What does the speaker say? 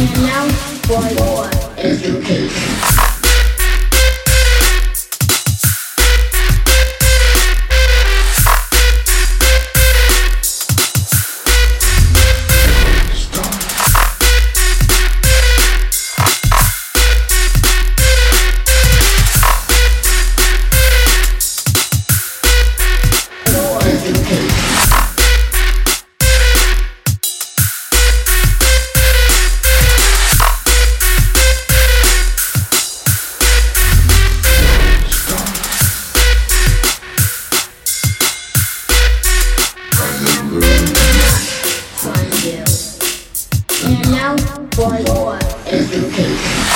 is now for more education. For education.